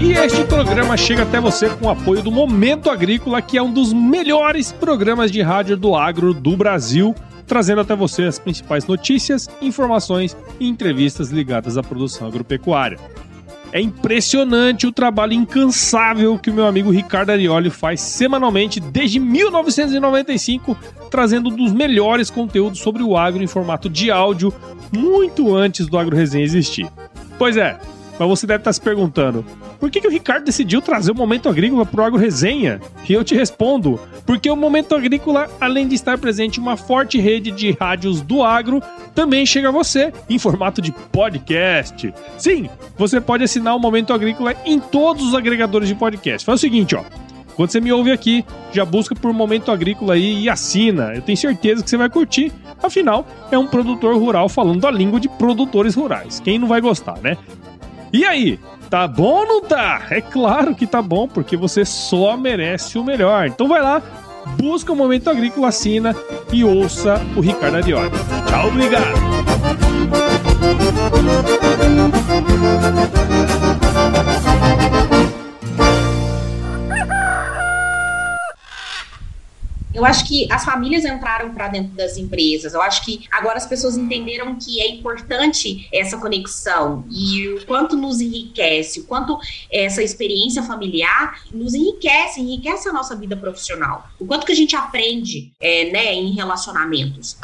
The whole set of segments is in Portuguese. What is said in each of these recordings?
E este programa chega até você com o apoio do Momento Agrícola, que é um dos melhores programas de rádio do agro do Brasil, trazendo até você as principais notícias, informações e entrevistas ligadas à produção agropecuária. É impressionante o trabalho incansável que o meu amigo Ricardo Arioli faz semanalmente desde 1995, trazendo um dos melhores conteúdos sobre o agro em formato de áudio, muito antes do Agro Resenha existir. Pois é, mas você deve estar se perguntando: por que, que o Ricardo decidiu trazer o Momento Agrícola para o Agro Resenha? E eu te respondo: porque o Momento Agrícola, além de estar presente em uma forte rede de rádios do agro, também chega a você em formato de podcast. Sim, você pode assinar o Momento Agrícola em todos os agregadores de podcast. Faz o seguinte, ó. Quando você me ouve aqui, já busca por Momento Agrícola aí e assina. Eu tenho certeza que você vai curtir. Afinal, é um produtor rural falando a língua de produtores rurais. Quem não vai gostar, né? E aí, tá bom ou não tá? É claro que tá bom, porque você só merece o melhor. Então vai lá, busca o Momento Agrícola, assina e ouça o Ricardo Arioli. Tchau, obrigado! Eu acho que as famílias entraram para dentro das empresas. Eu acho que agora as pessoas entenderam que é importante essa conexão e o quanto nos enriquece, o quanto essa experiência familiar nos enriquece, enriquece a nossa vida profissional. O quanto que a gente aprende, é, né, em relacionamentos.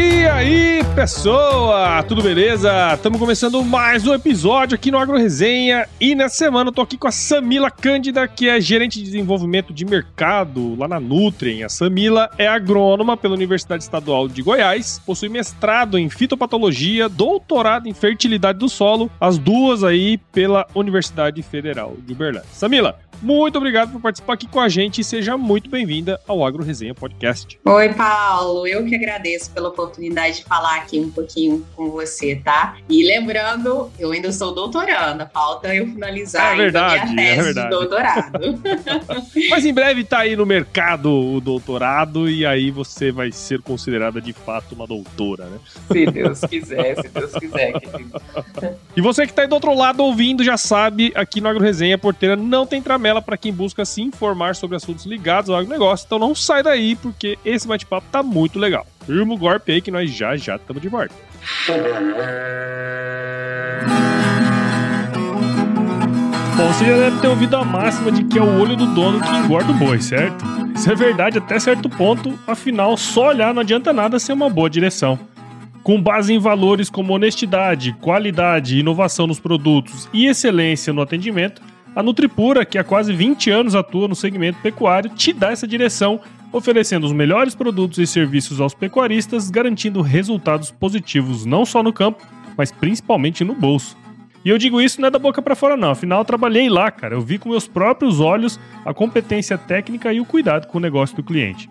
E aí, pessoa, tudo beleza? Estamos começando mais um episódio aqui no Agro Resenha e nessa semana eu tô aqui com a Samila Cândida, que é gerente de desenvolvimento de mercado lá na Nutrien. A Samila é agrônoma pela Universidade Estadual de Goiás, possui mestrado em fitopatologia, doutorado em fertilidade do solo, as duas aí pela Universidade Federal de Uberlândia. Samila, muito obrigado por participar aqui com a gente e seja muito bem-vinda ao Agro Resenha Podcast. Oi, Paulo. Eu que agradeço pela oportunidade de falar aqui um pouquinho com você, tá? E lembrando, eu ainda sou doutoranda, falta eu finalizar é verdade, minha tese é verdade. de doutorado. Mas em breve tá aí no mercado o doutorado e aí você vai ser considerada de fato uma doutora, né? Se Deus quiser, se Deus quiser, querido. E você que tá aí do outro lado ouvindo já sabe, aqui no Agro Resenha Porteira não tem tramela para quem busca se informar sobre assuntos ligados ao agronegócio. Então não sai daí porque esse bate-papo tá muito legal. Firma o golpe aí que nós já já estamos de volta. Bom, você já deve ter ouvido a máxima de que é o olho do dono que engorda o boi, certo? Isso é verdade até certo ponto, afinal, só olhar não adianta nada sem uma boa direção. Com base em valores como honestidade, qualidade, inovação nos produtos e excelência no atendimento, a Nutripura, que há quase 20 anos atua no segmento pecuário, te dá essa direção, oferecendo os melhores produtos e serviços aos pecuaristas, garantindo resultados positivos não só no campo, mas principalmente no bolso. E eu digo isso não é da boca para fora não, afinal eu trabalhei lá, cara. Eu vi com meus próprios olhos a competência técnica e o cuidado com o negócio do cliente.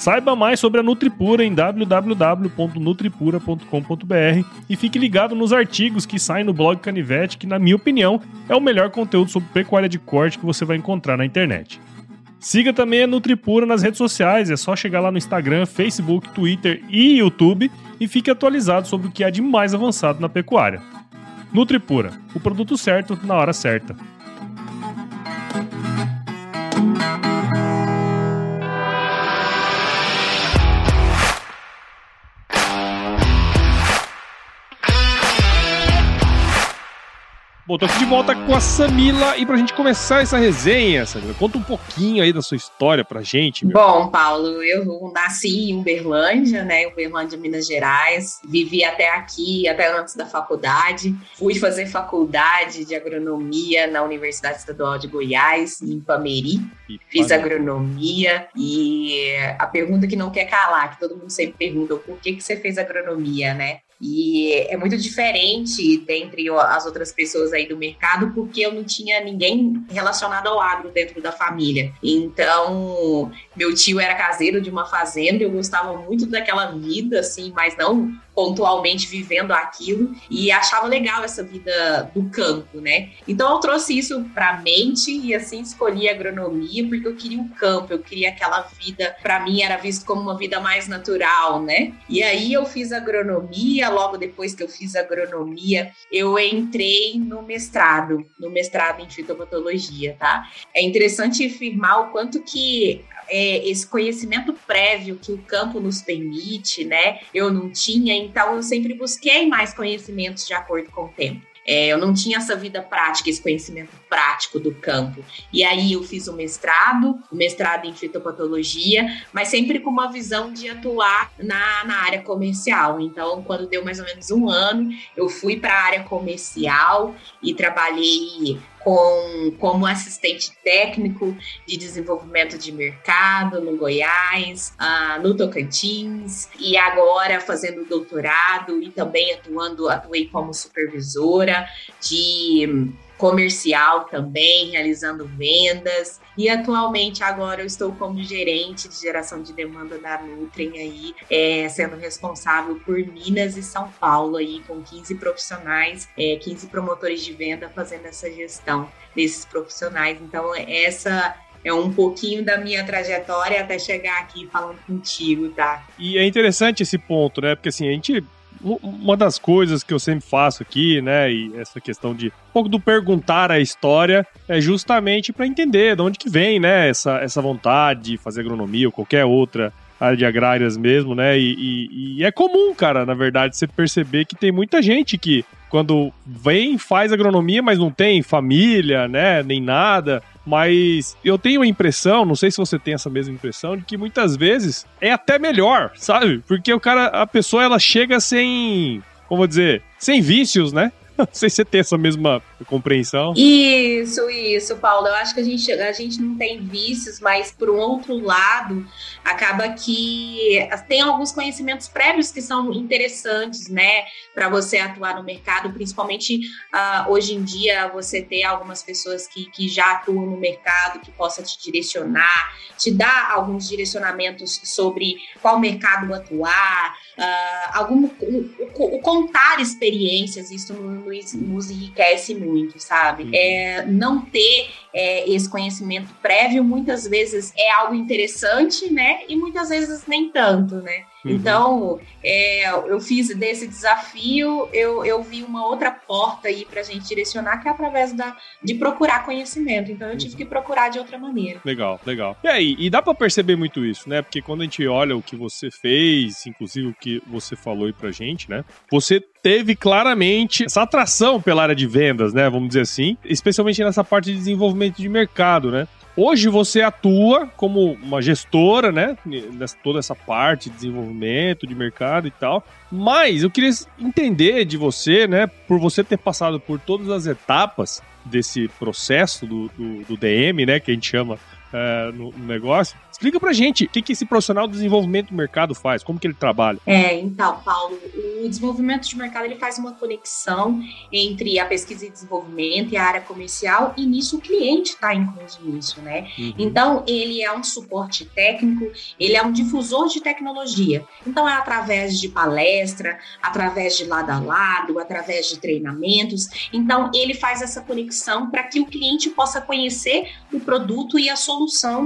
Saiba mais sobre a Nutripura em www.nutripura.com.br e fique ligado nos artigos que saem no blog Canivete, que, na minha opinião, é o melhor conteúdo sobre pecuária de corte que você vai encontrar na internet. Siga também a Nutripura nas redes sociais, é só chegar lá no Instagram, Facebook, Twitter e YouTube e fique atualizado sobre o que há de mais avançado na pecuária. Nutripura, o produto certo na hora certa. Bom, tô aqui de volta com a Samila e pra gente começar essa resenha, Samila, conta um pouquinho aí da sua história pra gente. Meu. Bom, Paulo, eu nasci em Uberlândia, né? Uberlândia, Minas Gerais. Vivi até aqui, até antes da faculdade. Fui fazer faculdade de agronomia na Universidade Estadual de Goiás, em Pameri. Fiz agronomia e a pergunta que não quer calar, que todo mundo sempre pergunta, por que, que você fez agronomia, né? E é muito diferente dentre as outras pessoas aí do mercado, porque eu não tinha ninguém relacionado ao agro dentro da família. Então, meu tio era caseiro de uma fazenda, eu gostava muito daquela vida, assim, mas não pontualmente vivendo aquilo e achava legal essa vida do campo, né? Então eu trouxe isso para a mente e assim escolhi agronomia porque eu queria o campo, eu queria aquela vida, para mim era visto como uma vida mais natural, né? E aí eu fiz agronomia, logo depois que eu fiz agronomia, eu entrei no mestrado, no mestrado em fitopatologia, tá? É interessante afirmar o quanto que é, esse conhecimento prévio que o campo nos permite, né? Eu não tinha, então eu sempre busquei mais conhecimentos de acordo com o tempo. É, eu não tinha essa vida prática, esse conhecimento prático do campo. E aí eu fiz o mestrado, o mestrado em fitopatologia, mas sempre com uma visão de atuar na, na área comercial. Então, quando deu mais ou menos um ano, eu fui para a área comercial e trabalhei com, como assistente técnico de desenvolvimento de mercado no Goiás, uh, no Tocantins, e agora fazendo doutorado e também atuando, atuei como supervisora de comercial também, realizando vendas. E atualmente agora eu estou como gerente de geração de demanda da Nutrem aí, é, sendo responsável por Minas e São Paulo aí, com 15 profissionais, é, 15 promotores de venda fazendo essa gestão desses profissionais. Então, essa é um pouquinho da minha trajetória até chegar aqui falando contigo, tá? E é interessante esse ponto, né? Porque assim, a gente uma das coisas que eu sempre faço aqui, né, e essa questão de um pouco do perguntar a história é justamente para entender de onde que vem, né, essa, essa vontade de fazer agronomia ou qualquer outra área de agrárias mesmo, né, e, e, e é comum, cara, na verdade, você perceber que tem muita gente que quando vem faz agronomia, mas não tem família, né, nem nada, mas eu tenho a impressão, não sei se você tem essa mesma impressão, de que muitas vezes é até melhor, sabe? Porque o cara, a pessoa, ela chega sem, como dizer, sem vícios, né? Não sei se você tem essa mesma compreensão. Isso, isso, Paulo. Eu acho que a gente, a gente não tem vícios, mas por um outro lado, acaba que tem alguns conhecimentos prévios que são interessantes, né, para você atuar no mercado, principalmente uh, hoje em dia você ter algumas pessoas que, que já atuam no mercado, que possa te direcionar, te dar alguns direcionamentos sobre qual mercado atuar, uh, algum, o, o, o, contar experiências, isso nos, nos enriquece muito, sabe? Uhum. É, não ter é, esse conhecimento prévio muitas vezes é algo interessante, né? E muitas vezes nem tanto, né? Uhum. Então, é, eu fiz desse desafio, eu, eu vi uma outra porta aí para a gente direcionar, que é através da, de procurar conhecimento. Então, eu tive uhum. que procurar de outra maneira. Legal, legal. E aí, e dá para perceber muito isso, né? Porque quando a gente olha o que você fez, inclusive o que você falou aí pra gente, né? Você teve claramente essa atração pela área de vendas, né? Vamos dizer assim, especialmente nessa parte de desenvolvimento de mercado, né? Hoje você atua como uma gestora, né? Nessa, toda essa parte de desenvolvimento, de mercado e tal. Mas eu queria entender de você, né? Por você ter passado por todas as etapas desse processo do, do, do DM, né? Que a gente chama é, no, no, negócio. Explica pra gente o que, que esse profissional de desenvolvimento do mercado faz, como que ele trabalha. É, então, Paulo, o desenvolvimento de mercado ele faz uma conexão entre a pesquisa e desenvolvimento e a área comercial, e nisso o cliente está incluso nisso, né? Uhum. Então, ele é um suporte técnico, ele é um difusor de tecnologia. Então, é através de palestra, através de lado a lado, através de treinamentos. Então, ele faz essa conexão para que o cliente possa conhecer o produto e a solução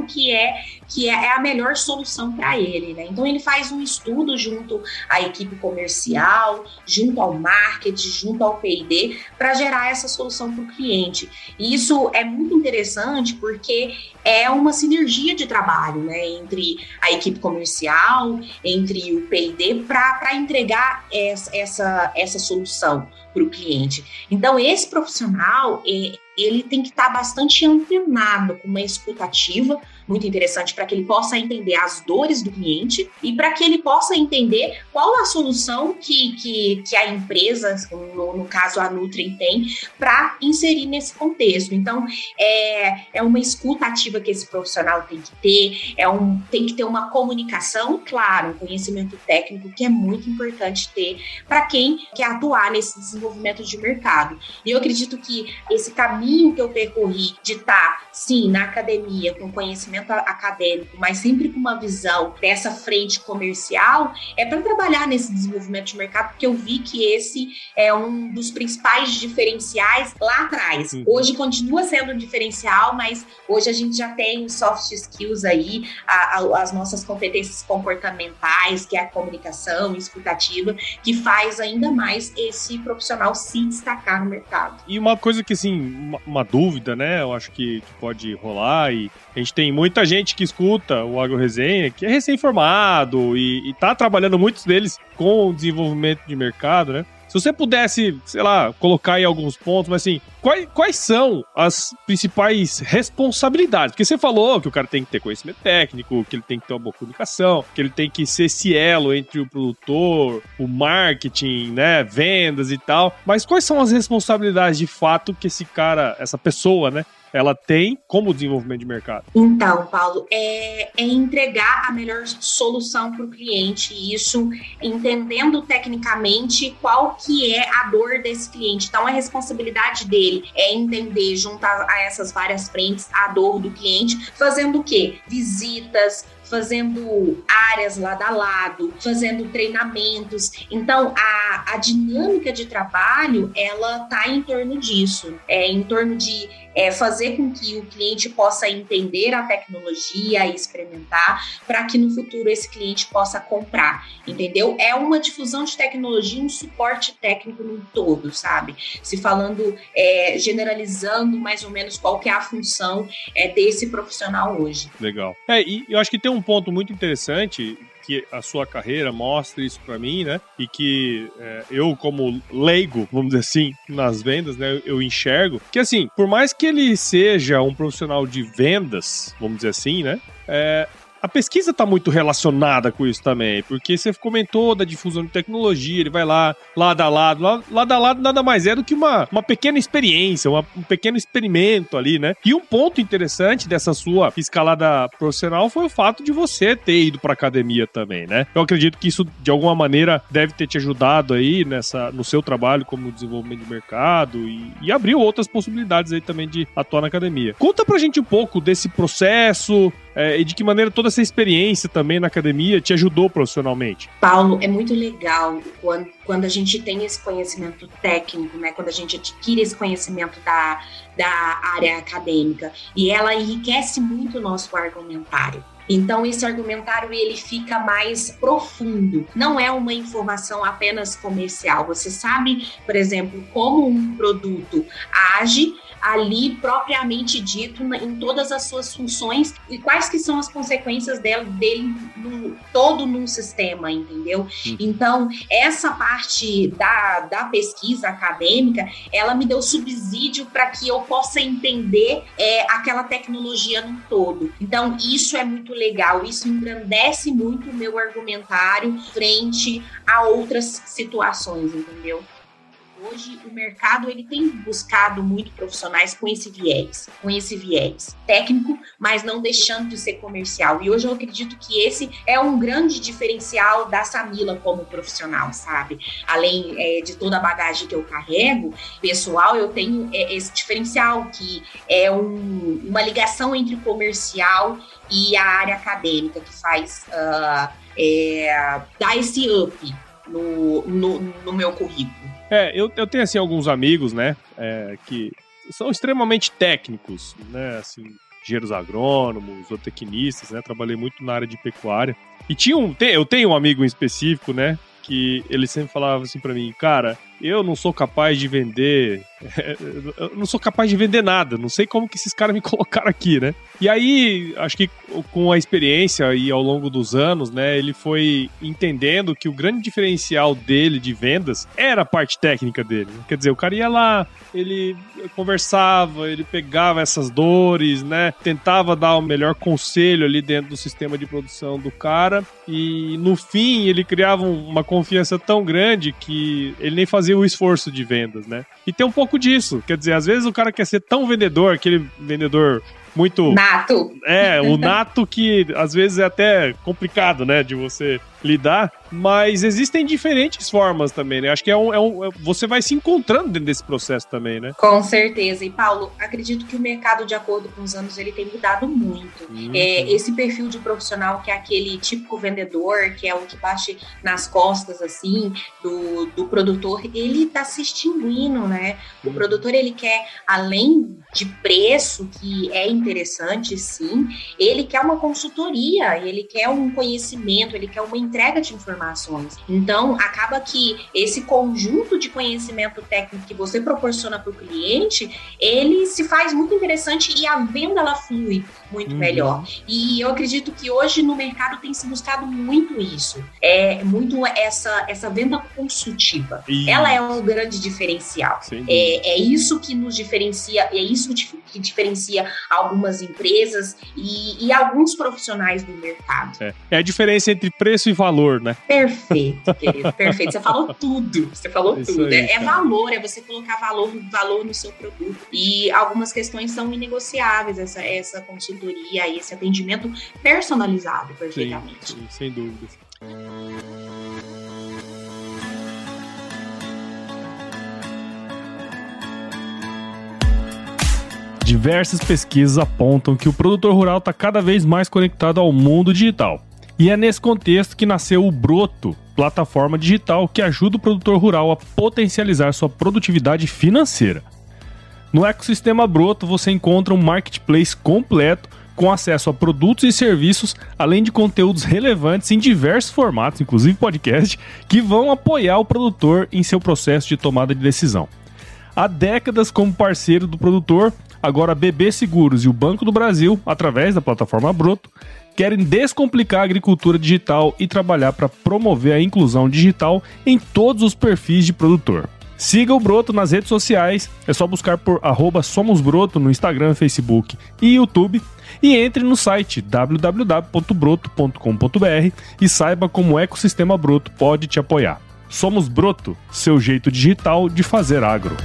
que é que é a melhor solução para ele, né? Então ele faz um estudo junto à equipe comercial, junto ao marketing, junto ao P&D para gerar essa solução para o cliente. E isso é muito interessante porque é uma sinergia de trabalho, né, entre a equipe comercial, entre o P&D para entregar essa, essa, essa solução para o cliente. Então esse profissional é, ele tem que estar tá bastante antenado com uma escutativa muito interessante para que ele possa entender as dores do cliente e para que ele possa entender qual a solução que, que, que a empresa, no, no caso a Nutrien, tem para inserir nesse contexto. Então, é, é uma escutativa que esse profissional tem que ter, é um, tem que ter uma comunicação, claro, um conhecimento técnico que é muito importante ter para quem quer atuar nesse desenvolvimento de mercado. E eu acredito que esse caminho caminho que eu percorri de estar, tá, sim, na academia, com conhecimento acadêmico, mas sempre com uma visão dessa frente comercial, é para trabalhar nesse desenvolvimento de mercado, porque eu vi que esse é um dos principais diferenciais lá atrás. Uhum. Hoje continua sendo um diferencial, mas hoje a gente já tem soft skills aí, a, a, as nossas competências comportamentais, que é a comunicação escutativa, que faz ainda mais esse profissional se destacar no mercado. E uma coisa que, assim, uma, uma dúvida, né, eu acho que, que, pode rolar, e a gente tem muita gente que escuta o Agro Resenha, que é recém-formado e, e tá trabalhando, muitos deles, com o desenvolvimento de mercado, né? Se você pudesse, sei lá, colocar aí alguns pontos, mas assim, quais, quais são as principais responsabilidades? Porque você falou que o cara tem que ter conhecimento técnico, que ele tem que ter uma boa comunicação, que ele tem que ser esse elo entre o produtor, o marketing, né, vendas e tal. Mas quais são as responsabilidades de fato que esse cara, essa pessoa, né, ela tem como desenvolvimento de mercado? Então, Paulo, é, é entregar a melhor solução para o cliente, isso entendendo tecnicamente qual que é a dor desse cliente. Então, a responsabilidade dele é entender, juntar a essas várias frentes, a dor do cliente, fazendo o quê? Visitas, fazendo áreas lado a lado, fazendo treinamentos. Então, a, a dinâmica de trabalho, ela tá em torno disso, é em torno de é, fazer com que o cliente possa entender a tecnologia e experimentar, para que no futuro esse cliente possa comprar, entendeu? É uma difusão de tecnologia, um suporte técnico no todo, sabe? Se falando, é, generalizando mais ou menos qual que é a função é, desse profissional hoje. Legal. É, e eu acho que tem um ponto muito interessante que a sua carreira mostre isso para mim, né? E que é, eu, como leigo, vamos dizer assim, nas vendas, né? Eu enxergo que, assim, por mais que ele seja um profissional de vendas, vamos dizer assim, né? É, a pesquisa está muito relacionada com isso também, porque você comentou da difusão de tecnologia, ele vai lá, lado a lado, lado a lado nada mais é do que uma, uma pequena experiência, uma, um pequeno experimento ali, né? E um ponto interessante dessa sua escalada profissional foi o fato de você ter ido para academia também, né? Eu acredito que isso de alguma maneira deve ter te ajudado aí nessa no seu trabalho como desenvolvimento de mercado e, e abriu outras possibilidades aí também de atuar na academia. Conta pra gente um pouco desse processo, é, e de que maneira toda essa experiência também na academia te ajudou profissionalmente? Paulo, é muito legal quando, quando a gente tem esse conhecimento técnico, né? Quando a gente adquire esse conhecimento da, da área acadêmica e ela enriquece muito o nosso argumentário. Então esse argumentário ele fica mais profundo. Não é uma informação apenas comercial. Você sabe, por exemplo, como um produto age ali propriamente dito em todas as suas funções e quais que são as consequências dela, dele no, todo num sistema, entendeu? Uhum. Então, essa parte da, da pesquisa acadêmica, ela me deu subsídio para que eu possa entender é, aquela tecnologia no todo. Então, isso é muito legal, isso engrandece muito o meu argumentário frente a outras situações, entendeu? Hoje o mercado ele tem buscado muito profissionais com esse viés, com esse viés técnico, mas não deixando de ser comercial. E hoje eu acredito que esse é um grande diferencial da Samila como profissional, sabe? Além é, de toda a bagagem que eu carrego, pessoal, eu tenho é, esse diferencial que é um, uma ligação entre comercial e a área acadêmica que faz uh, é, dar esse up no, no, no meu currículo. É, eu, eu tenho, assim, alguns amigos, né, é, que são extremamente técnicos, né, assim, engenheiros agrônomos, zootecnistas, né, trabalhei muito na área de pecuária. E tinha um, eu tenho um amigo em específico, né, que ele sempre falava assim para mim, cara, eu não sou capaz de vender. eu não sou capaz de vender nada. Não sei como que esses caras me colocaram aqui, né? E aí, acho que com a experiência e ao longo dos anos, né, ele foi entendendo que o grande diferencial dele de vendas era a parte técnica dele. Quer dizer, o cara ia lá, ele conversava, ele pegava essas dores, né, tentava dar o melhor conselho ali dentro do sistema de produção do cara e no fim ele criava uma confiança tão grande que ele nem fazia o esforço de vendas, né? E tem um pouco disso. Quer dizer, às vezes o cara quer ser tão vendedor, aquele vendedor muito. Nato. É, o nato que às vezes é até complicado, né? De você lidar, mas existem diferentes formas também, né? Acho que é um, é um, é, você vai se encontrando dentro desse processo também, né? Com certeza. E Paulo, acredito que o mercado, de acordo com os anos, ele tem mudado muito. Uhum. É, esse perfil de profissional que é aquele típico vendedor, que é o que bate nas costas, assim, do, do produtor, ele tá se extinguindo, né? O uhum. produtor, ele quer, além de preço, que é interessante, sim, ele quer uma consultoria, ele quer um conhecimento, ele quer uma entrega de informações. Então, acaba que esse conjunto de conhecimento técnico que você proporciona para o cliente, ele se faz muito interessante e a venda ela flui muito uhum. melhor. E eu acredito que hoje no mercado tem se buscado muito isso. É muito essa, essa venda consultiva. Isso. Ela é um grande diferencial. É, é isso que nos diferencia, é isso que diferencia algumas empresas e, e alguns profissionais do mercado. É. é. a diferença entre preço e valor, né? Perfeito, querido, perfeito. Você falou tudo. Você falou isso tudo. Aí, é, é valor, é você colocar valor, valor no seu produto. E algumas questões são inegociáveis, essa, essa consultoria e esse atendimento personalizado perfeitamente. Sim, sim sem dúvida. Diversas pesquisas apontam que o produtor rural está cada vez mais conectado ao mundo digital. E é nesse contexto que nasceu o Broto, plataforma digital que ajuda o produtor rural a potencializar sua produtividade financeira. No ecossistema Broto você encontra um marketplace completo com acesso a produtos e serviços, além de conteúdos relevantes em diversos formatos, inclusive podcast, que vão apoiar o produtor em seu processo de tomada de decisão. Há décadas como parceiro do produtor, agora a BB Seguros e o Banco do Brasil, através da plataforma Broto, querem descomplicar a agricultura digital e trabalhar para promover a inclusão digital em todos os perfis de produtor. Siga o Broto nas redes sociais, é só buscar por @somosbroto no Instagram, Facebook e YouTube e entre no site www.broto.com.br e saiba como o ecossistema Broto pode te apoiar. Somos Broto, seu jeito digital de fazer agro.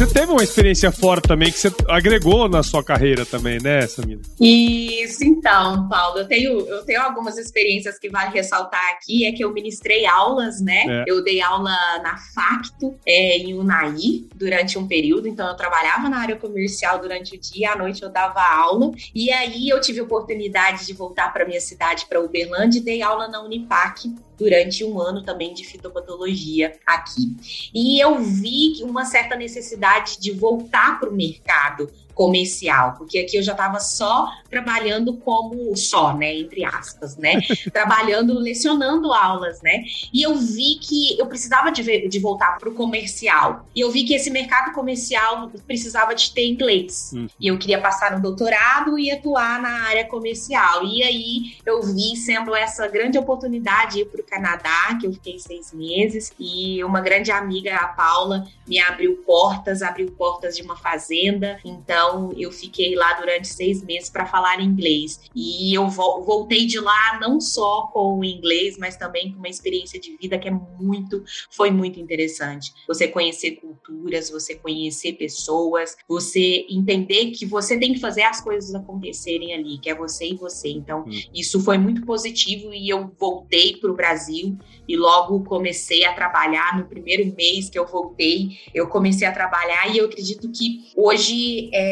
Você teve uma experiência fora também que você agregou na sua carreira também, né, Samina? Isso, então, Paulo, eu tenho, eu tenho algumas experiências que vale ressaltar aqui, é que eu ministrei aulas, né? É. Eu dei aula na Facto, é, em Unai, durante um período, então eu trabalhava na área comercial durante o dia, à noite eu dava aula, e aí eu tive a oportunidade de voltar para minha cidade, para Uberlândia, e dei aula na Unipac, durante um ano também de fitopatologia aqui. E eu vi uma certa necessidade de voltar para o mercado comercial, porque aqui eu já estava só trabalhando como só, né, entre aspas, né, trabalhando, lecionando aulas, né, e eu vi que eu precisava de, ver, de voltar para o comercial, e eu vi que esse mercado comercial precisava de ter inglês, uhum. e eu queria passar no doutorado e atuar na área comercial, e aí eu vi sendo essa grande oportunidade ir para o Canadá, que eu fiquei seis meses, e uma grande amiga, a Paula, me abriu portas, abriu portas de uma fazenda, então então, eu fiquei lá durante seis meses para falar inglês. E eu voltei de lá não só com o inglês, mas também com uma experiência de vida que é muito, foi muito interessante. Você conhecer culturas, você conhecer pessoas, você entender que você tem que fazer as coisas acontecerem ali, que é você e você. Então, hum. isso foi muito positivo e eu voltei para o Brasil e logo comecei a trabalhar. No primeiro mês que eu voltei, eu comecei a trabalhar e eu acredito que hoje é,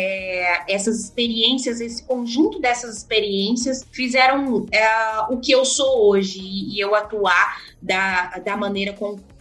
essas experiências, esse conjunto dessas experiências fizeram é, o que eu sou hoje e eu atuar da, da maneira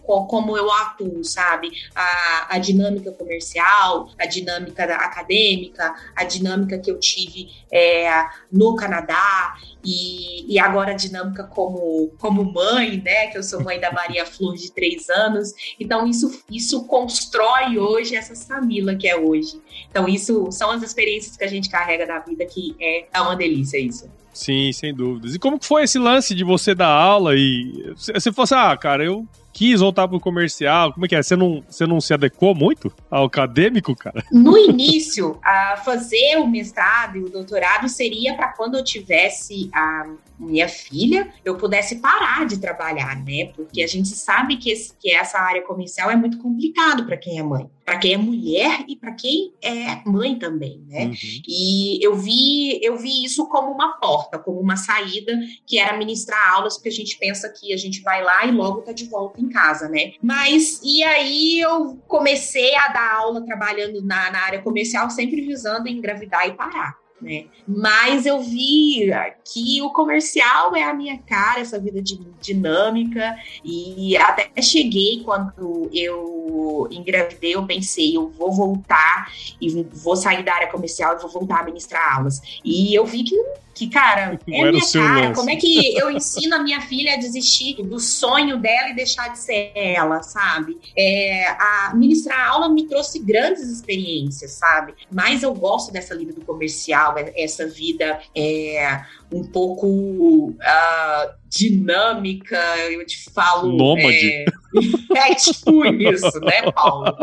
como eu atuo, sabe? A, a dinâmica comercial, a dinâmica acadêmica, a dinâmica que eu tive é, no Canadá e, e, agora a dinâmica como, como mãe, né? Que eu sou mãe da Maria Flor de três anos. Então, isso, isso constrói hoje essa Samila que é hoje. Então, isso são as experiências que a gente carrega da vida, que é, é uma delícia isso. Sim, sem dúvidas. E como foi esse lance de você dar aula e você fosse, ah, cara, eu quis voltar pro comercial? Como é que é? Você não, você não se adequou muito ao acadêmico, cara? No início, a fazer o mestrado e o doutorado seria para quando eu tivesse a minha filha, eu pudesse parar de trabalhar, né? Porque a gente sabe que, esse, que essa área comercial é muito complicado para quem é mãe, para quem é mulher e para quem é mãe também, né? Uhum. E eu vi, eu vi isso como uma porta, como uma saída, que era ministrar aulas, porque a gente pensa que a gente vai lá e logo tá de volta em casa, né? Mas e aí eu comecei a dar aula trabalhando na, na área comercial, sempre visando engravidar e parar né? Mas eu vi que o comercial é a minha cara, essa vida de, dinâmica, e até cheguei quando eu engravidei, eu pensei, eu vou voltar e vou sair da área comercial e vou voltar a ministrar aulas. E eu vi que que, cara, é minha cara. Lance. Como é que eu ensino a minha filha a desistir do sonho dela e deixar de ser ela, sabe? É, a ministrar aula me trouxe grandes experiências, sabe? Mas eu gosto dessa vida do comercial, é, essa vida é, um pouco uh, dinâmica, eu te falo. Nômade. É, é tipo isso, né, Paulo?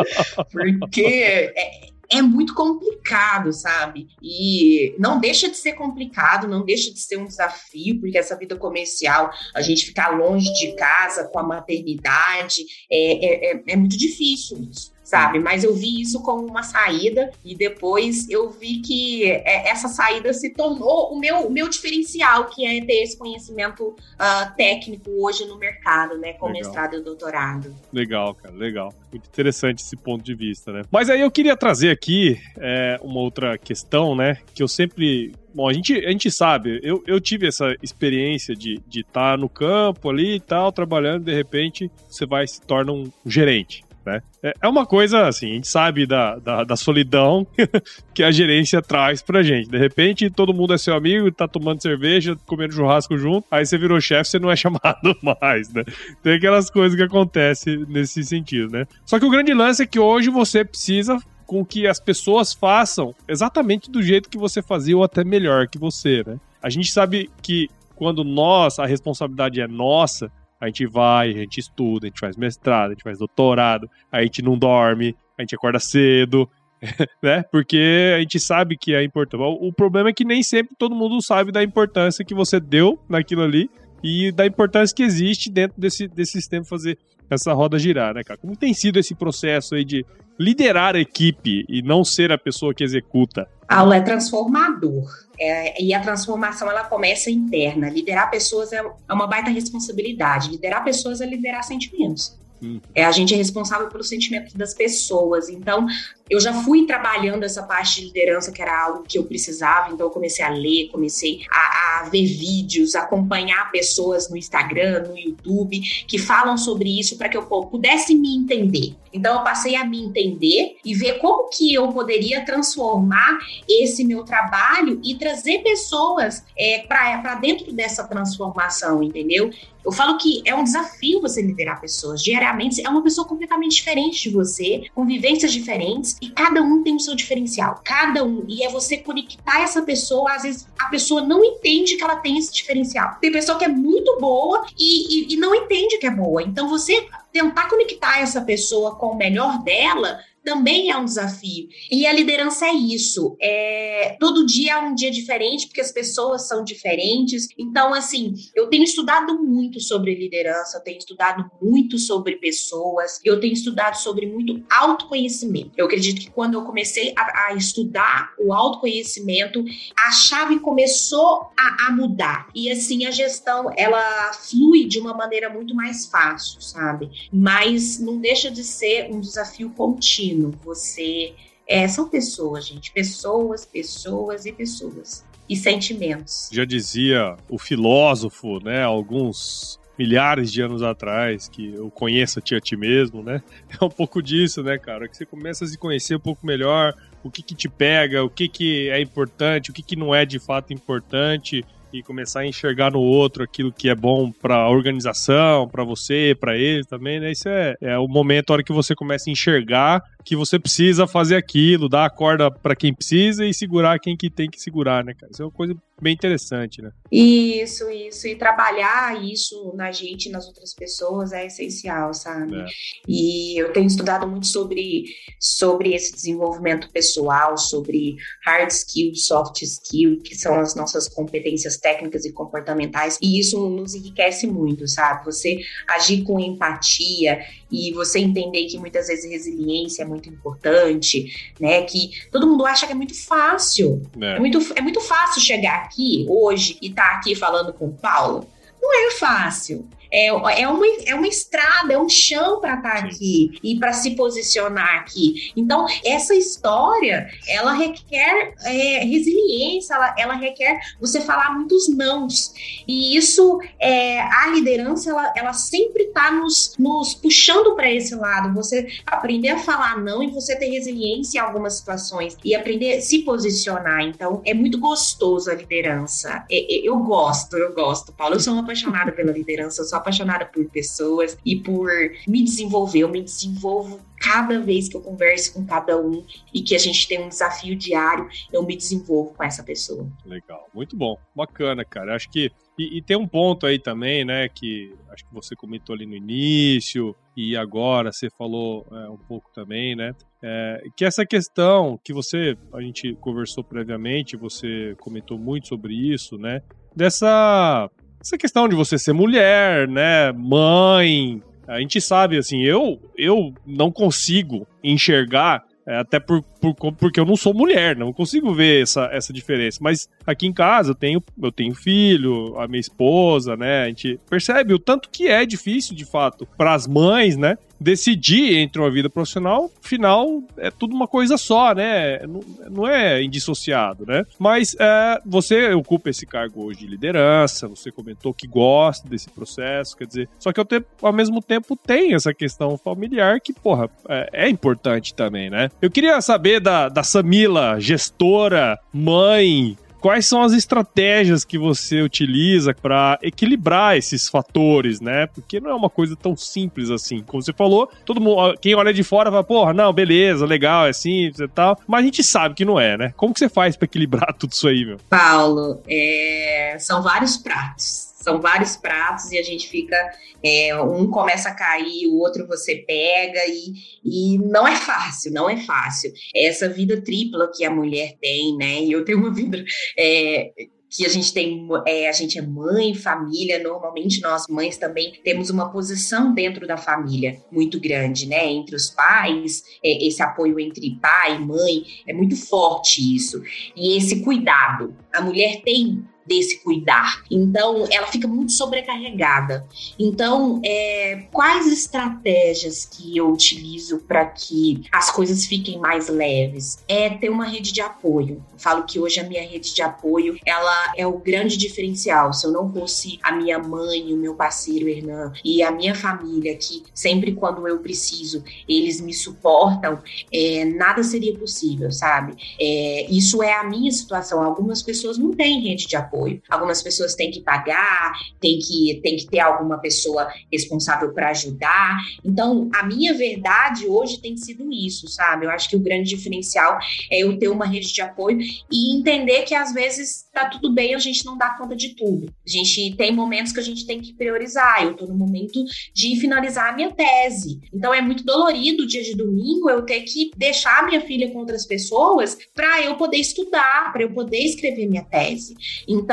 Porque é, é muito complicado, sabe? E não deixa de ser complicado, não deixa de ser um desafio, porque essa vida comercial, a gente ficar longe de casa com a maternidade, é, é, é, é muito difícil isso sabe? Mas eu vi isso como uma saída e depois eu vi que é, essa saída se tornou o meu, o meu diferencial, que é ter esse conhecimento uh, técnico hoje no mercado, né? Com legal. mestrado e doutorado. Legal, cara, legal. Muito interessante esse ponto de vista, né? Mas aí eu queria trazer aqui é, uma outra questão, né? Que eu sempre Bom, a gente, a gente sabe, eu, eu tive essa experiência de estar de tá no campo ali e tal, trabalhando, de repente você vai se torna um gerente né? É, é uma coisa, assim, a gente sabe da, da, da, solidão que a gerência traz pra gente. De repente, todo mundo é seu amigo, tá tomando cerveja, comendo churrasco junto, aí você virou chefe, você não é chamado mais, né? Tem aquelas coisas que acontecem nesse sentido, né? Só que o grande lance é que hoje você precisa com que as pessoas façam exatamente do jeito que você fazia ou até melhor que você, né? A gente sabe que quando nós, a responsabilidade é nossa, a gente vai, a gente estuda, a gente faz mestrado, a gente faz doutorado, a gente não dorme, a gente acorda cedo, né? Porque a gente sabe que é importante. O problema é que nem sempre todo mundo sabe da importância que você deu naquilo ali e da importância que existe dentro desse, desse sistema fazer essa roda girar, né, cara? Como tem sido esse processo aí de liderar a equipe e não ser a pessoa que executa? A aula é transformador. É, e a transformação ela começa interna. Liderar pessoas é, é uma baita responsabilidade. Liderar pessoas é liderar sentimentos. Uhum. É, a gente é responsável pelo sentimento das pessoas. Então, eu já fui trabalhando essa parte de liderança, que era algo que eu precisava, então eu comecei a ler, comecei a, a ver vídeos, acompanhar pessoas no Instagram, no YouTube, que falam sobre isso para que eu pudesse me entender. Então eu passei a me entender e ver como que eu poderia transformar esse meu trabalho e trazer pessoas é, para dentro dessa transformação, entendeu? Eu falo que é um desafio você liderar pessoas. Diariamente, é uma pessoa completamente diferente de você, com vivências diferentes, e cada um tem o seu diferencial. Cada um. E é você conectar essa pessoa. Às vezes a pessoa não entende que ela tem esse diferencial. Tem pessoa que é muito boa e, e, e não entende que é boa. Então você tentar conectar essa pessoa com o melhor dela também é um desafio. E a liderança é isso. É, todo dia é um dia diferente, porque as pessoas são diferentes. Então, assim, eu tenho estudado muito sobre liderança, eu tenho estudado muito sobre pessoas, eu tenho estudado sobre muito autoconhecimento. Eu acredito que quando eu comecei a, a estudar o autoconhecimento, a chave começou a, a mudar. E assim, a gestão, ela flui de uma maneira muito mais fácil, sabe? Mas não deixa de ser um desafio contínuo você. É, são pessoas, gente. Pessoas, pessoas e pessoas. E sentimentos. Já dizia o filósofo, né? Alguns milhares de anos atrás, que eu conheça-te a ti mesmo, né? É um pouco disso, né, cara? Que você começa a se conhecer um pouco melhor, o que que te pega, o que que é importante, o que que não é de fato importante, e começar a enxergar no outro aquilo que é bom para a organização, para você, para ele também, né? Isso é, é o momento, a hora que você começa a enxergar que você precisa fazer aquilo, dar a corda para quem precisa e segurar quem que tem que segurar, né, cara? Isso é uma coisa bem interessante, né? Isso, isso. E trabalhar isso na gente e nas outras pessoas é essencial, sabe? É. E eu tenho estudado muito sobre, sobre esse desenvolvimento pessoal, sobre hard skill, soft skill, que são as nossas competências técnicas e comportamentais. E isso nos enriquece muito, sabe? Você agir com empatia e você entender que muitas vezes resiliência é muito importante, né? Que todo mundo acha que é muito fácil. É, é muito, é muito fácil chegar aqui hoje e estar tá aqui falando com o Paulo. Não é fácil é, é, uma, é uma estrada, é um chão para estar tá aqui e para se posicionar aqui. Então, essa história, ela requer é, resiliência, ela, ela requer você falar muitos nãos. E isso, é, a liderança, ela, ela sempre está nos, nos puxando para esse lado. Você aprender a falar não e você ter resiliência em algumas situações e aprender a se posicionar. Então, é muito gostoso a liderança. É, é, eu gosto, eu gosto, Paulo. Eu sou uma apaixonada pela liderança, eu sou apaixonada por pessoas e por me desenvolver. Eu me desenvolvo cada vez que eu converso com cada um e que a gente tem um desafio diário, eu me desenvolvo com essa pessoa. Legal, muito bom, bacana, cara. Acho que e, e, tem um ponto aí também, né, que acho que você comentou ali no início e agora você falou é, um pouco também, né, é, que essa questão que você, a gente conversou previamente, você comentou muito sobre isso, né, dessa essa questão de você ser mulher, né, mãe, a gente sabe, assim, eu, eu não consigo enxergar, é, até por, por, porque eu não sou mulher, não consigo ver essa, essa diferença. Mas aqui em casa eu tenho, eu tenho filho, a minha esposa, né? A gente percebe o tanto que é difícil, de fato, para as mães, né? Decidir entre uma vida profissional, final é tudo uma coisa só, né? Não, não é indissociado, né? Mas é, você ocupa esse cargo hoje de liderança, você comentou que gosta desse processo, quer dizer, só que ao, te, ao mesmo tempo tem essa questão familiar que, porra, é, é importante também, né? Eu queria saber da, da Samila, gestora, mãe, quais são as estratégias que você utiliza para equilibrar esses fatores, né? Porque não é uma coisa tão simples assim. Como você falou, todo mundo, quem olha de fora fala, porra, não, beleza, legal, é simples e tal. Mas a gente sabe que não é, né? Como que você faz para equilibrar tudo isso aí, meu? Paulo, é... são vários pratos são vários pratos e a gente fica. É, um começa a cair, o outro você pega, e, e não é fácil, não é fácil. Essa vida tripla que a mulher tem, né? E eu tenho uma vida. É, que a gente tem, é, a gente é mãe, família, normalmente nós mães também temos uma posição dentro da família muito grande, né? Entre os pais, é, esse apoio entre pai e mãe, é muito forte isso. E esse cuidado. A mulher tem desse cuidar. Então, ela fica muito sobrecarregada. Então, é, quais estratégias que eu utilizo para que as coisas fiquem mais leves? É ter uma rede de apoio. Eu falo que hoje a minha rede de apoio, ela é o grande diferencial. Se eu não fosse a minha mãe, o meu parceiro Hernan e a minha família, que sempre quando eu preciso, eles me suportam, é, nada seria possível, sabe? É, isso é a minha situação. Algumas pessoas não têm rede de apoio apoio. Algumas pessoas têm que pagar, tem que, tem que ter alguma pessoa responsável para ajudar. Então, a minha verdade hoje tem sido isso, sabe? Eu acho que o grande diferencial é eu ter uma rede de apoio e entender que às vezes tá tudo bem, a gente não dá conta de tudo. A gente tem momentos que a gente tem que priorizar. Eu tô no momento de finalizar a minha tese. Então é muito dolorido o dia de domingo eu ter que deixar minha filha com outras pessoas para eu poder estudar, para eu poder escrever minha tese. Então,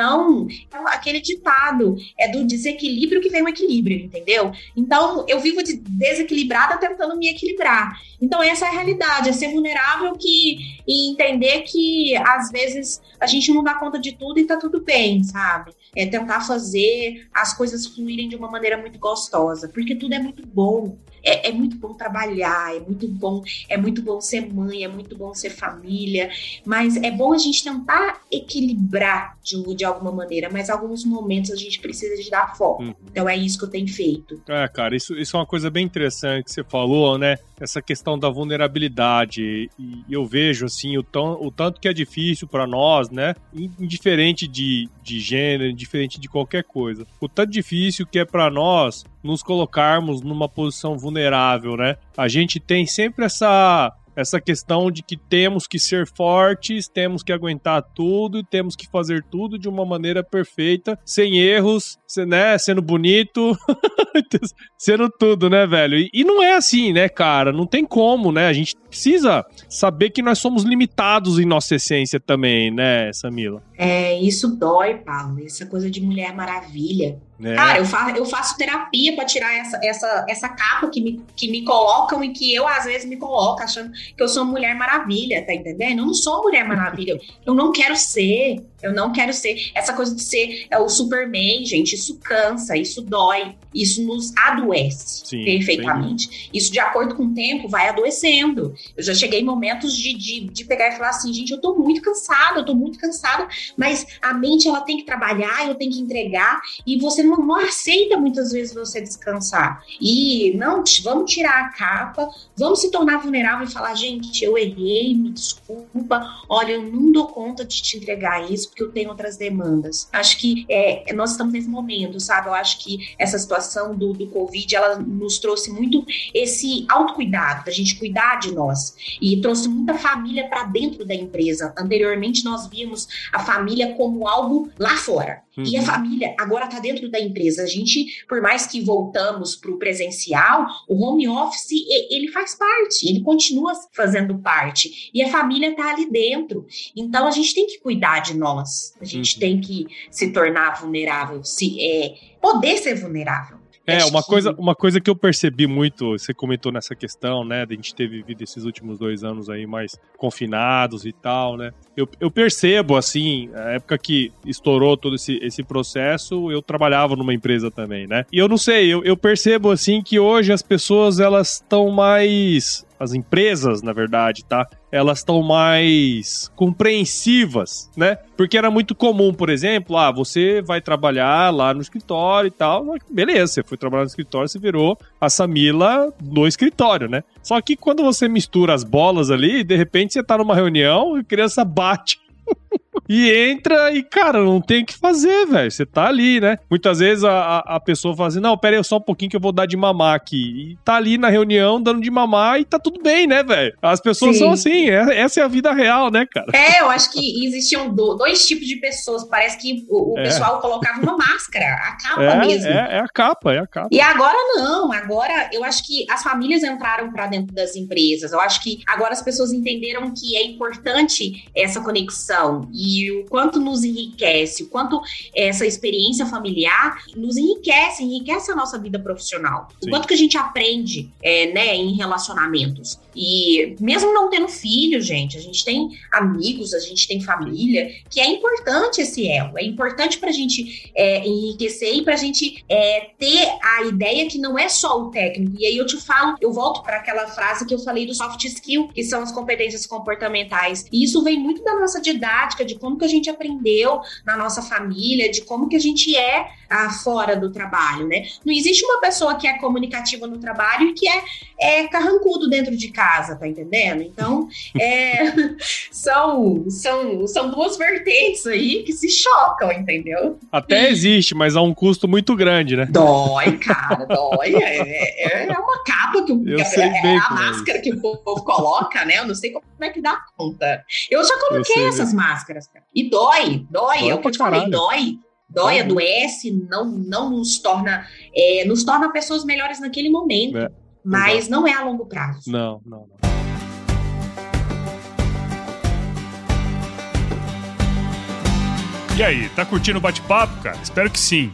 aquele ditado é do desequilíbrio que vem o equilíbrio, entendeu? Então, eu vivo de desequilibrada tentando me equilibrar. Então, essa é a realidade, é ser vulnerável que, e entender que, às vezes, a gente não dá conta de tudo e tá tudo bem, sabe? É tentar fazer as coisas fluírem de uma maneira muito gostosa, porque tudo é muito bom. É, é, muito bom trabalhar, é muito bom, é muito bom ser mãe, é muito bom ser família, mas é bom a gente tentar equilibrar de, de alguma maneira, mas alguns momentos a gente precisa de dar foco. Uhum. Então é isso que eu tenho feito. É, cara, isso, isso é uma coisa bem interessante que você falou, né? Essa questão da vulnerabilidade. E eu vejo, assim, o, tão, o tanto que é difícil para nós, né? Indiferente de, de gênero, indiferente de qualquer coisa. O tanto difícil que é para nós nos colocarmos numa posição vulnerável, né? A gente tem sempre essa Essa questão de que temos que ser fortes, temos que aguentar tudo, temos que fazer tudo de uma maneira perfeita, sem erros, né, sendo bonito, sendo tudo, né, velho? E, e não é assim, né, cara? Não tem como, né? A gente precisa saber que nós somos limitados em nossa essência também, né, Samila? É, isso dói, Paulo. Essa coisa de Mulher Maravilha. É. Cara, eu faço, eu faço terapia para tirar essa, essa, essa capa que me, que me colocam e que eu, às vezes, me coloco achando que eu sou Mulher Maravilha, tá entendendo? Eu não sou Mulher Maravilha. Eu não quero ser. Eu não quero ser. Essa coisa de ser é o Superman, gente, isso cansa, isso dói, isso nos adoece Sim, perfeitamente. Isso, de acordo com o tempo, vai adoecendo. Eu já cheguei em momentos de, de, de pegar e falar assim, gente, eu tô muito cansada, eu tô muito cansada, mas a mente, ela tem que trabalhar, eu tenho que entregar, e você não, não aceita muitas vezes você descansar. E, não, vamos tirar a capa, vamos se tornar vulnerável e falar, gente, eu errei, me desculpa, olha, eu não dou conta de te entregar isso, porque eu tenho outras demandas. Acho que é, nós estamos nesse momento, sabe? Eu acho que essa situação do, do Covid, ela nos trouxe muito esse autocuidado, da gente cuidar de nós. E trouxe muita família para dentro da empresa. Anteriormente, nós víamos a família como algo lá fora. Uhum. E a uhum. família agora está dentro da empresa. A gente, por mais que voltamos para o presencial, o home office, ele faz parte, ele continua fazendo parte. E a família está ali dentro. Então, a gente tem que cuidar de nós nós. A gente uhum. tem que se tornar vulnerável, se é, poder ser vulnerável. É, uma coisa, uma coisa que eu percebi muito, você comentou nessa questão, né, de a gente ter vivido esses últimos dois anos aí mais confinados e tal, né? Eu, eu percebo, assim, a época que estourou todo esse, esse processo, eu trabalhava numa empresa também, né? E eu não sei, eu, eu percebo, assim, que hoje as pessoas, elas estão mais as empresas, na verdade, tá? Elas estão mais compreensivas, né? Porque era muito comum, por exemplo, ah, você vai trabalhar lá no escritório e tal. Beleza, você foi trabalhar no escritório, você virou a Samila no escritório, né? Só que quando você mistura as bolas ali, de repente você tá numa reunião e a criança bate e entra e, cara, não tem o que fazer, velho. Você tá ali, né? Muitas vezes a, a pessoa fala assim: não, pera aí só um pouquinho que eu vou dar de mamar aqui. E tá ali na reunião dando de mamar e tá tudo bem, né, velho? As pessoas Sim. são assim, é, essa é a vida real, né, cara? É, eu acho que existiam dois tipos de pessoas. Parece que o, o é. pessoal colocava uma máscara, a capa é, mesmo. É, é a capa, é a capa. E agora não, agora eu acho que as famílias entraram para dentro das empresas. Eu acho que agora as pessoas entenderam que é importante essa conexão. E o quanto nos enriquece, o quanto essa experiência familiar nos enriquece, enriquece a nossa vida profissional. Sim. O quanto que a gente aprende é, né, em relacionamentos. E mesmo não tendo filho, gente, a gente tem amigos, a gente tem família, que é importante esse elo. É importante para a gente é, enriquecer e para a gente é, ter a ideia que não é só o técnico. E aí eu te falo, eu volto para aquela frase que eu falei do soft skill, que são as competências comportamentais. E isso vem muito da nossa didática, de como que a gente aprendeu na nossa família, de como que a gente é ah, fora do trabalho, né? Não existe uma pessoa que é comunicativa no trabalho e que é, é carrancudo dentro de casa, tá entendendo? Então, é, são, são, são duas vertentes aí que se chocam, entendeu? Até existe, mas a um custo muito grande, né? Dói, cara, dói. É, é, é uma capa que, sei é, bem a é máscara que o povo coloca, né? Eu não sei como é que dá conta. Eu já coloquei Eu essas máscaras, cara. E dói, dói, dói é o que eu te falei, dói dói, uhum. adoece, não, não nos torna, é, nos torna pessoas melhores naquele momento. É, mas não é a longo prazo. Não, não, não. E aí, tá curtindo o bate-papo, cara? Espero que sim.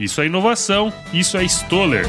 Isso é inovação, isso é Stoller.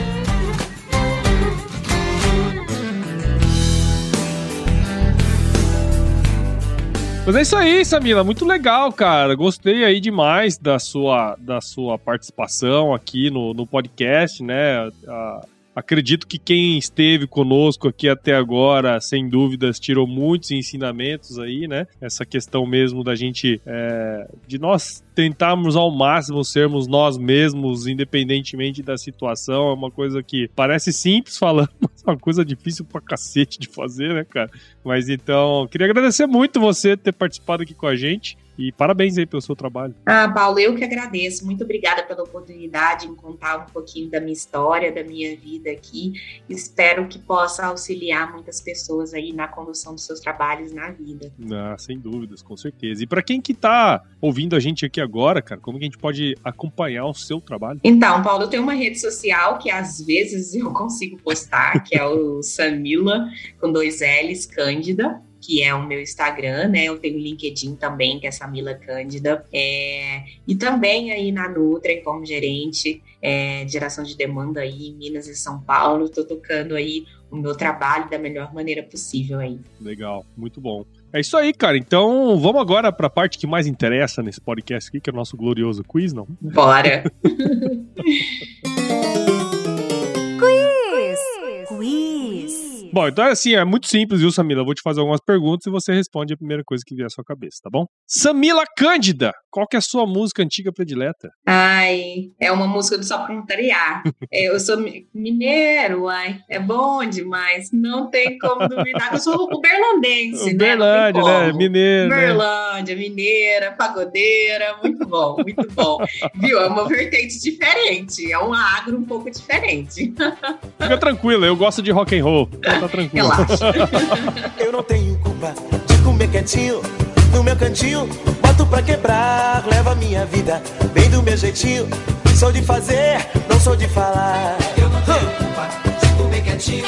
Mas é isso aí, Samila. Muito legal, cara. Gostei aí demais da sua, da sua participação aqui no, no podcast, né? A, Acredito que quem esteve conosco aqui até agora, sem dúvidas, tirou muitos ensinamentos aí, né? Essa questão mesmo da gente, é, de nós tentarmos ao máximo sermos nós mesmos, independentemente da situação, é uma coisa que parece simples falando, mas é uma coisa difícil pra cacete de fazer, né, cara? Mas então, queria agradecer muito você ter participado aqui com a gente. E parabéns aí pelo seu trabalho. Ah, Paulo, eu que agradeço. Muito obrigada pela oportunidade em contar um pouquinho da minha história, da minha vida aqui. Espero que possa auxiliar muitas pessoas aí na condução dos seus trabalhos na vida. Ah, sem dúvidas, com certeza. E para quem que tá ouvindo a gente aqui agora, cara, como que a gente pode acompanhar o seu trabalho? Então, Paulo, eu tenho uma rede social que às vezes eu consigo postar, que é o Samila, com dois L's, Cândida que é o meu Instagram, né? Eu tenho o LinkedIn também, que é Samila Cândida. É, e também aí na Nutrem, como gerente é, de geração de demanda aí em Minas e São Paulo. Estou tocando aí o meu trabalho da melhor maneira possível aí. Legal, muito bom. É isso aí, cara. Então, vamos agora para a parte que mais interessa nesse podcast aqui, que é o nosso glorioso quiz, não? Bora! Bom, então é assim, é muito simples, viu, Samila? Eu vou te fazer algumas perguntas e você responde a primeira coisa que vier à sua cabeça, tá bom? Samila Cândida, qual que é a sua música antiga predileta? Ai, é uma música do Só Pra Contrariar. É, eu sou mineiro, ai, é bom demais. Não tem como duvidar. Eu sou uberlandense, né? Uberlândia, né? Mineiro. Né? Uberlândia, né? mineira, pagodeira. Muito bom, muito bom. Viu? É uma vertente diferente. É um agro um pouco diferente. Fica tranquilo, eu gosto de rock and roll tá tranquilo. Relaxa. Eu não tenho culpa de comer quietinho no meu cantinho. Boto pra quebrar, leva minha vida bem do meu jeitinho. Sou de fazer, não sou de falar. Eu não tenho culpa de comer quietinho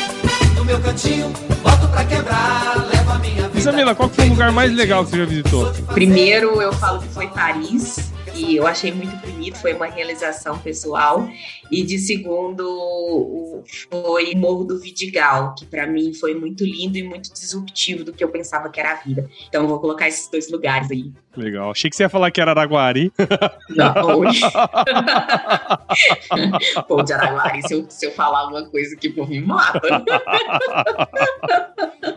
no meu cantinho. Boto pra quebrar, leva minha vida. Samila, qual foi o lugar mais legal que você já visitou? Primeiro, eu falo que foi Paris que eu achei muito bonito, foi uma realização pessoal. E de segundo, foi Morro do Vidigal, que para mim foi muito lindo e muito disruptivo do que eu pensava que era a vida. Então eu vou colocar esses dois lugares aí. Legal. Achei que você ia falar que era Araguari. Não. Pô, de Araguari, se eu, se eu falar alguma coisa que por me mata.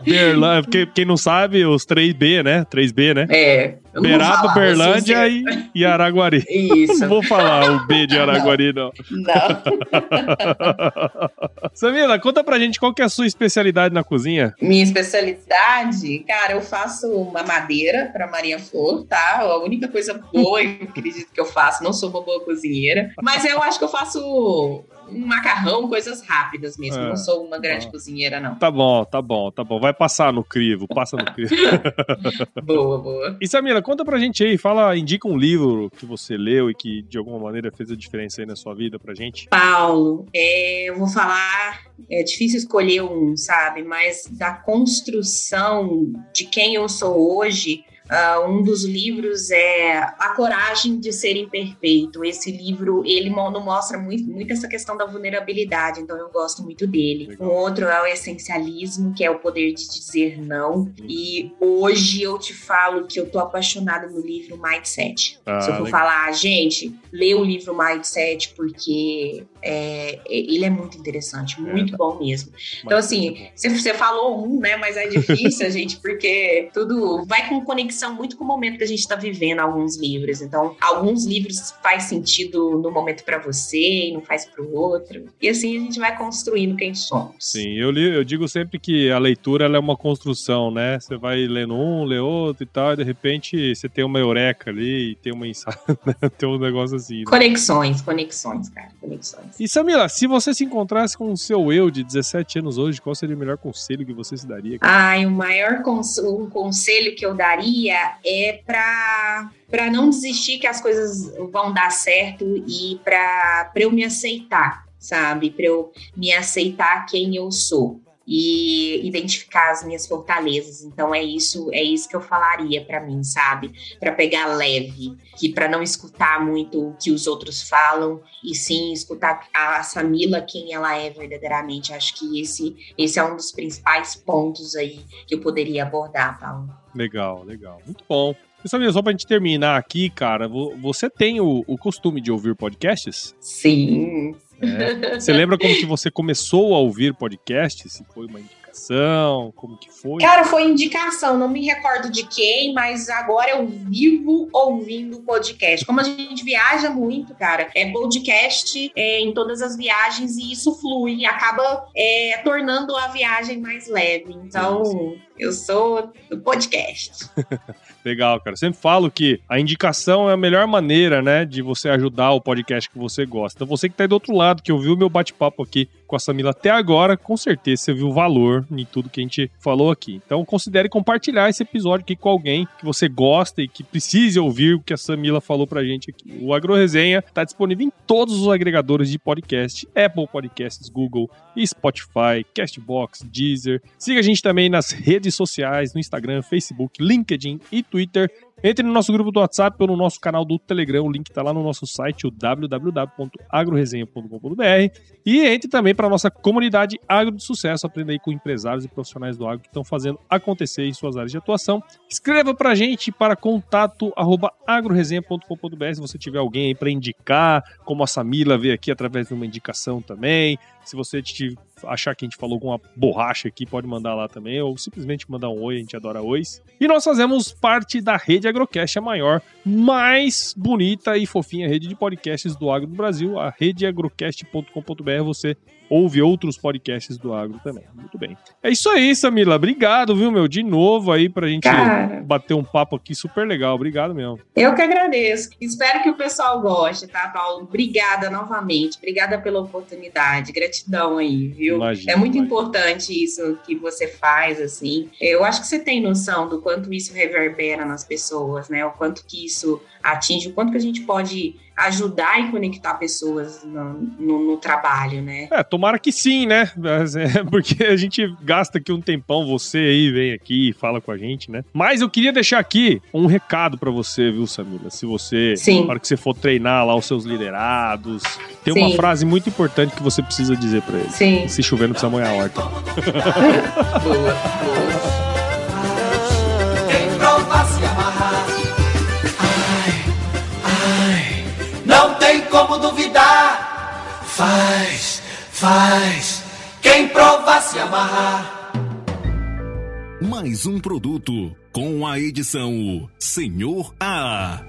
Berlândia, quem, quem não sabe, os 3B, né? 3B, né? É. Beraba, Berlândia e, e Araguari. Isso. Não vou falar o B de Araguari, não. Não. Samila, conta pra gente qual que é a sua especialidade na cozinha. Minha especialidade? Cara, eu faço uma madeira pra Maria Flor, tá? A única coisa boa, eu acredito que eu faço. Não sou uma boa cozinheira, mas eu acho que eu faço um macarrão, coisas rápidas mesmo. É. Não sou uma grande ah. cozinheira, não. Tá bom, tá bom, tá bom. Vai passar no crivo, passa no crivo. boa, boa. E Samira, conta pra gente aí, fala, indica um livro que você leu e que de alguma maneira fez a diferença aí na sua vida pra gente. Paulo, é, eu vou falar, é difícil escolher um, sabe? Mas da construção de quem eu sou hoje Uh, um dos livros é A Coragem de Ser Imperfeito. Esse livro, ele não mostra muito, muito essa questão da vulnerabilidade, então eu gosto muito dele. Legal. Um outro é o Essencialismo, que é o poder de dizer não. Hum. E hoje eu te falo que eu tô apaixonada no livro Mindset. Ah, Se eu for legal. falar, gente, lê o livro Mindset porque é, ele é muito interessante, muito é, bom mesmo. Então, assim, você, você falou um, né? Mas é difícil, gente, porque tudo vai com conexão muito com o momento que a gente está vivendo alguns livros. Então, alguns livros faz sentido no momento para você e não faz para o outro. E assim a gente vai construindo quem somos. Sim, eu, li, eu digo sempre que a leitura é uma construção, né? Você vai lendo um, lê outro e tal, e de repente você tem uma eureka ali, tem uma insight, né? tem um negócio assim. Né? Conexões, conexões, cara, conexões. E Samila, se você se encontrasse com o seu eu de 17 anos hoje, qual seria o melhor conselho que você se daria? Ai, o maior cons um conselho que eu daria é para para não desistir que as coisas vão dar certo e para eu me aceitar, sabe? Para eu me aceitar quem eu sou. E identificar as minhas fortalezas. Então é isso, é isso que eu falaria para mim, sabe? Para pegar leve, que para não escutar muito o que os outros falam e sim escutar a Samila quem ela é verdadeiramente. Acho que esse esse é um dos principais pontos aí que eu poderia abordar, Paulo. Legal, legal. Muito bom. Samila, só pra gente terminar aqui, cara, você tem o, o costume de ouvir podcasts? Sim, é. Você lembra como que você começou a ouvir podcast? Se foi uma indicação, como que foi? Cara, foi indicação, não me recordo de quem, mas agora eu vivo ouvindo podcast. Como a gente viaja muito, cara, é podcast é, em todas as viagens e isso flui, acaba é, tornando a viagem mais leve. Então, eu sou do podcast. Legal, cara. Sempre falo que a indicação é a melhor maneira, né, de você ajudar o podcast que você gosta. Então, você que tá aí do outro lado, que ouviu o meu bate-papo aqui com a Samila até agora, com certeza você viu valor em tudo que a gente falou aqui. Então, considere compartilhar esse episódio aqui com alguém que você gosta e que precise ouvir o que a Samila falou pra gente aqui. O Agro Resenha tá disponível em todos os agregadores de podcast: Apple Podcasts, Google, Spotify, Castbox, Deezer. Siga a gente também nas redes sociais, no Instagram, Facebook, LinkedIn e Twitter. Entre no nosso grupo do WhatsApp no nosso canal do Telegram. O link está lá no nosso site, o www.agroresenha.com.br. E entre também para a nossa comunidade Agro de Sucesso. Aprenda aí com empresários e profissionais do agro que estão fazendo acontecer em suas áreas de atuação. Escreva para a gente para contato agroresenha.com.br se você tiver alguém aí para indicar, como a Samila veio aqui através de uma indicação também. Se você achar que a gente falou alguma borracha aqui, pode mandar lá também, ou simplesmente mandar um oi, a gente adora ois. E nós fazemos parte da rede Agrocast, a maior, mais bonita e fofinha rede de podcasts do agro do Brasil, a redeagrocast.com.br. Você ouve outros podcasts do agro também. Muito bem. É isso aí, Samila. Obrigado, viu, meu? De novo aí pra gente Cara, bater um papo aqui super legal. Obrigado mesmo. Eu que agradeço. Espero que o pessoal goste, tá, Paulo? Obrigada novamente. Obrigada pela oportunidade. Gratidão aí, viu? Imagina, é muito imagina. importante isso que você faz, assim. Eu acho que você tem noção do quanto isso reverbera nas pessoas, né? O quanto que isso atinge, o quanto que a gente pode ajudar e conectar pessoas no, no, no, trabalho, né? É, tomara que sim, né? É, porque a gente gasta aqui um tempão, você aí vem aqui e fala com a gente, né? Mas eu queria deixar aqui um recado para você, viu, Samila? Se você, sim. na hora que você for treinar lá os seus liderados, tem sim. uma frase muito importante que você precisa dizer para eles. Sim. Se chover, não precisa molhar a horta. boa, boa. Duvidar. Faz, faz, quem provar se amarrar. Mais um produto com a edição Senhor A.